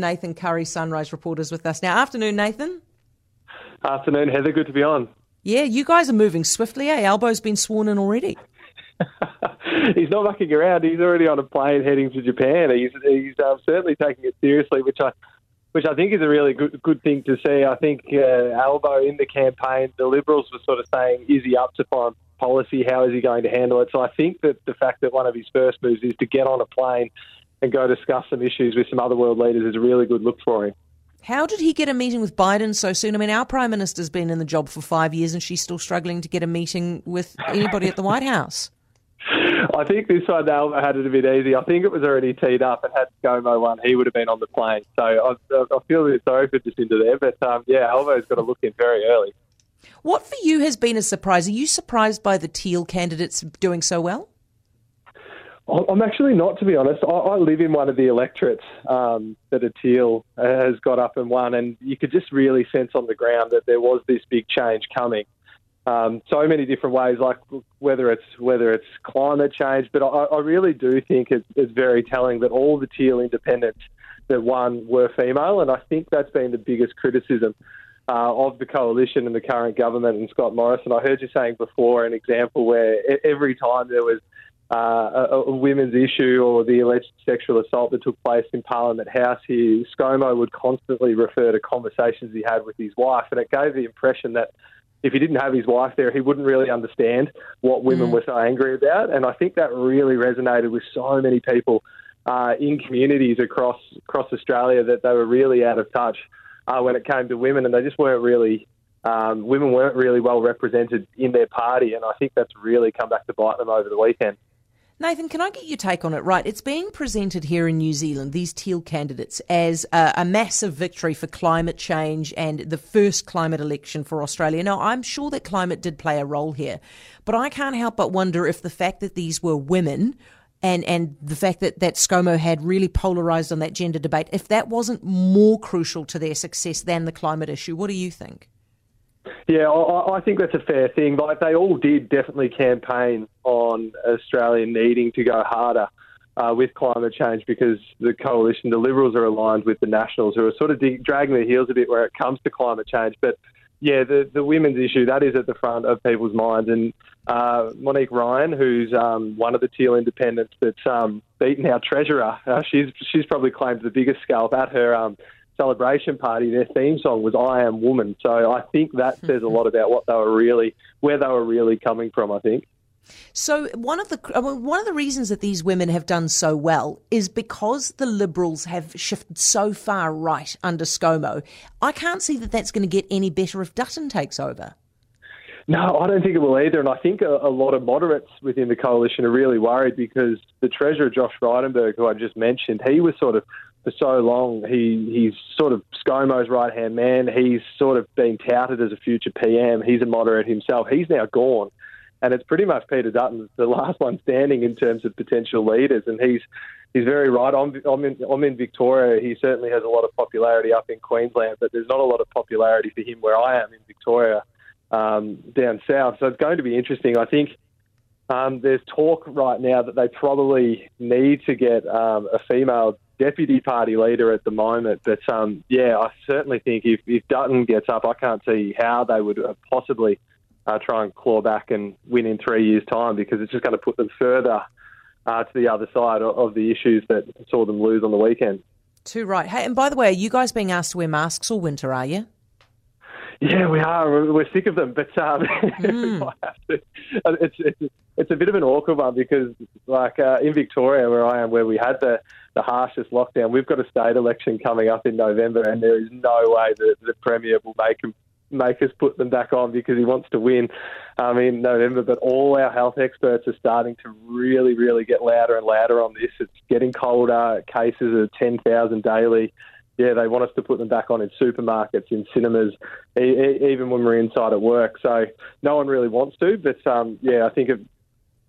Nathan Curry, Sunrise Reporters, with us now. Afternoon, Nathan. Afternoon, Heather. Good to be on. Yeah, you guys are moving swiftly, eh? Albo's been sworn in already. he's not mucking around. He's already on a plane heading to Japan. He's he's um, certainly taking it seriously, which I which I think is a really good good thing to see. I think uh, Albo in the campaign, the Liberals were sort of saying, "Is he up to foreign policy? How is he going to handle it?" So I think that the fact that one of his first moves is to get on a plane and go discuss some issues with some other world leaders is a really good look for him. How did he get a meeting with Biden so soon? I mean, our Prime Minister's been in the job for five years and she's still struggling to get a meeting with anybody at the White House. I think this one Albo had it a bit easy. I think it was already teed up, and had ScoMo won, he would have been on the plane. So I, I feel sorry for Jacinda there, but um, yeah, Albo's got to look in very early. What for you has been a surprise? Are you surprised by the Teal candidates doing so well? I'm actually not, to be honest. I, I live in one of the electorates um, that a Teal has got up and won, and you could just really sense on the ground that there was this big change coming. Um, so many different ways, like whether it's whether it's climate change, but I, I really do think it's, it's very telling that all the Teal independents that won were female, and I think that's been the biggest criticism uh, of the coalition and the current government and Scott Morrison. I heard you saying before an example where every time there was uh, a, a, women's issue or the alleged sexual assault that took place in Parliament House here, ScoMo would constantly refer to conversations he had with his wife, and it gave the impression that if he didn't have his wife there, he wouldn't really understand what women mm. were so angry about. And I think that really resonated with so many people uh, in communities across across Australia that they were really out of touch uh, when it came to women, and they just weren't really um, women weren't really well represented in their party. And I think that's really come back to bite them over the weekend. Nathan, can I get your take on it? Right, it's being presented here in New Zealand, these teal candidates, as a, a, massive victory for climate change and the first climate election for Australia. Now, I'm sure that climate did play a role here, but I can't help but wonder if the fact that these were women and, and the fact that, that ScoMo had really polarised on that gender debate, if that wasn't more crucial to their success than the climate issue. What do you think? Yeah, I, I think that's a fair thing. Like they all did definitely campaign on Australia needing to go harder uh, with climate change because the coalition, the Liberals, are aligned with the Nationals, who are sort of dragging their heels a bit where it comes to climate change. But yeah, the the women's issue that is at the front of people's minds, and uh, Monique Ryan, who's um, one of the Teal Independents that's um, beaten our treasurer, uh, she's she's probably claimed the biggest scalp at her um, celebration party, their theme song was "I Am Woman." So I think that hmm. says a lot about what they were really, where they were really coming from. I think. So one of the one of the reasons that these women have done so well is because the Liberals have shifted so far right under ScoMo. I can't see that that's going to get any better if Dutton takes over. No, I don't think it will either. And I think a, a, lot of moderates within the coalition are really worried because the Treasurer, Josh Frydenberg, who I just mentioned, he was sort of for so long. He he's sort of ScoMo's right hand man. He's sort of been touted as a future PM. He's a moderate himself. He's now gone, and it's pretty much Peter Dutton, the last one standing in terms of potential leaders. And he's he's very right. I'm I'm in, I'm in Victoria. He certainly has a lot of popularity up in Queensland, but there's not a lot of popularity for him where I am in Victoria, um, down south. So it's going to be interesting. I think. Um, there's talk right now that they probably need to get um, a female deputy party leader at the moment. But um, yeah, I certainly think if, if Dutton gets up, I can't see how they would uh, possibly uh, try and claw back and win in three years' time because it's just going to put them further uh, to the other side of, of the issues that saw them lose on the weekend. Too right. Hey, and by the way, are you guys being asked to wear masks all winter? Are you? Yeah, we are. We're sick of them, but um, mm. it's, it's it's a bit of an awkward one because, like uh, in Victoria, where I am, where we had the the harshest lockdown, we've got a state election coming up in November, and there is no way that the premier will make make us put them back on because he wants to win um, in November. But all our health experts are starting to really, really get louder and louder on this. It's getting colder. Cases are 10,000 daily yeah, they want us to put them back on in supermarkets, in cinemas, e- even when we're inside at work. So no one really wants to, but um, yeah, I think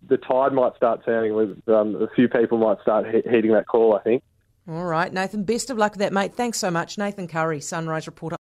the tide might start turning. With um, a few people might start he- heeding that call. I think. All right, Nathan. Best of luck with that, mate. Thanks so much, Nathan Curry, Sunrise Reporter.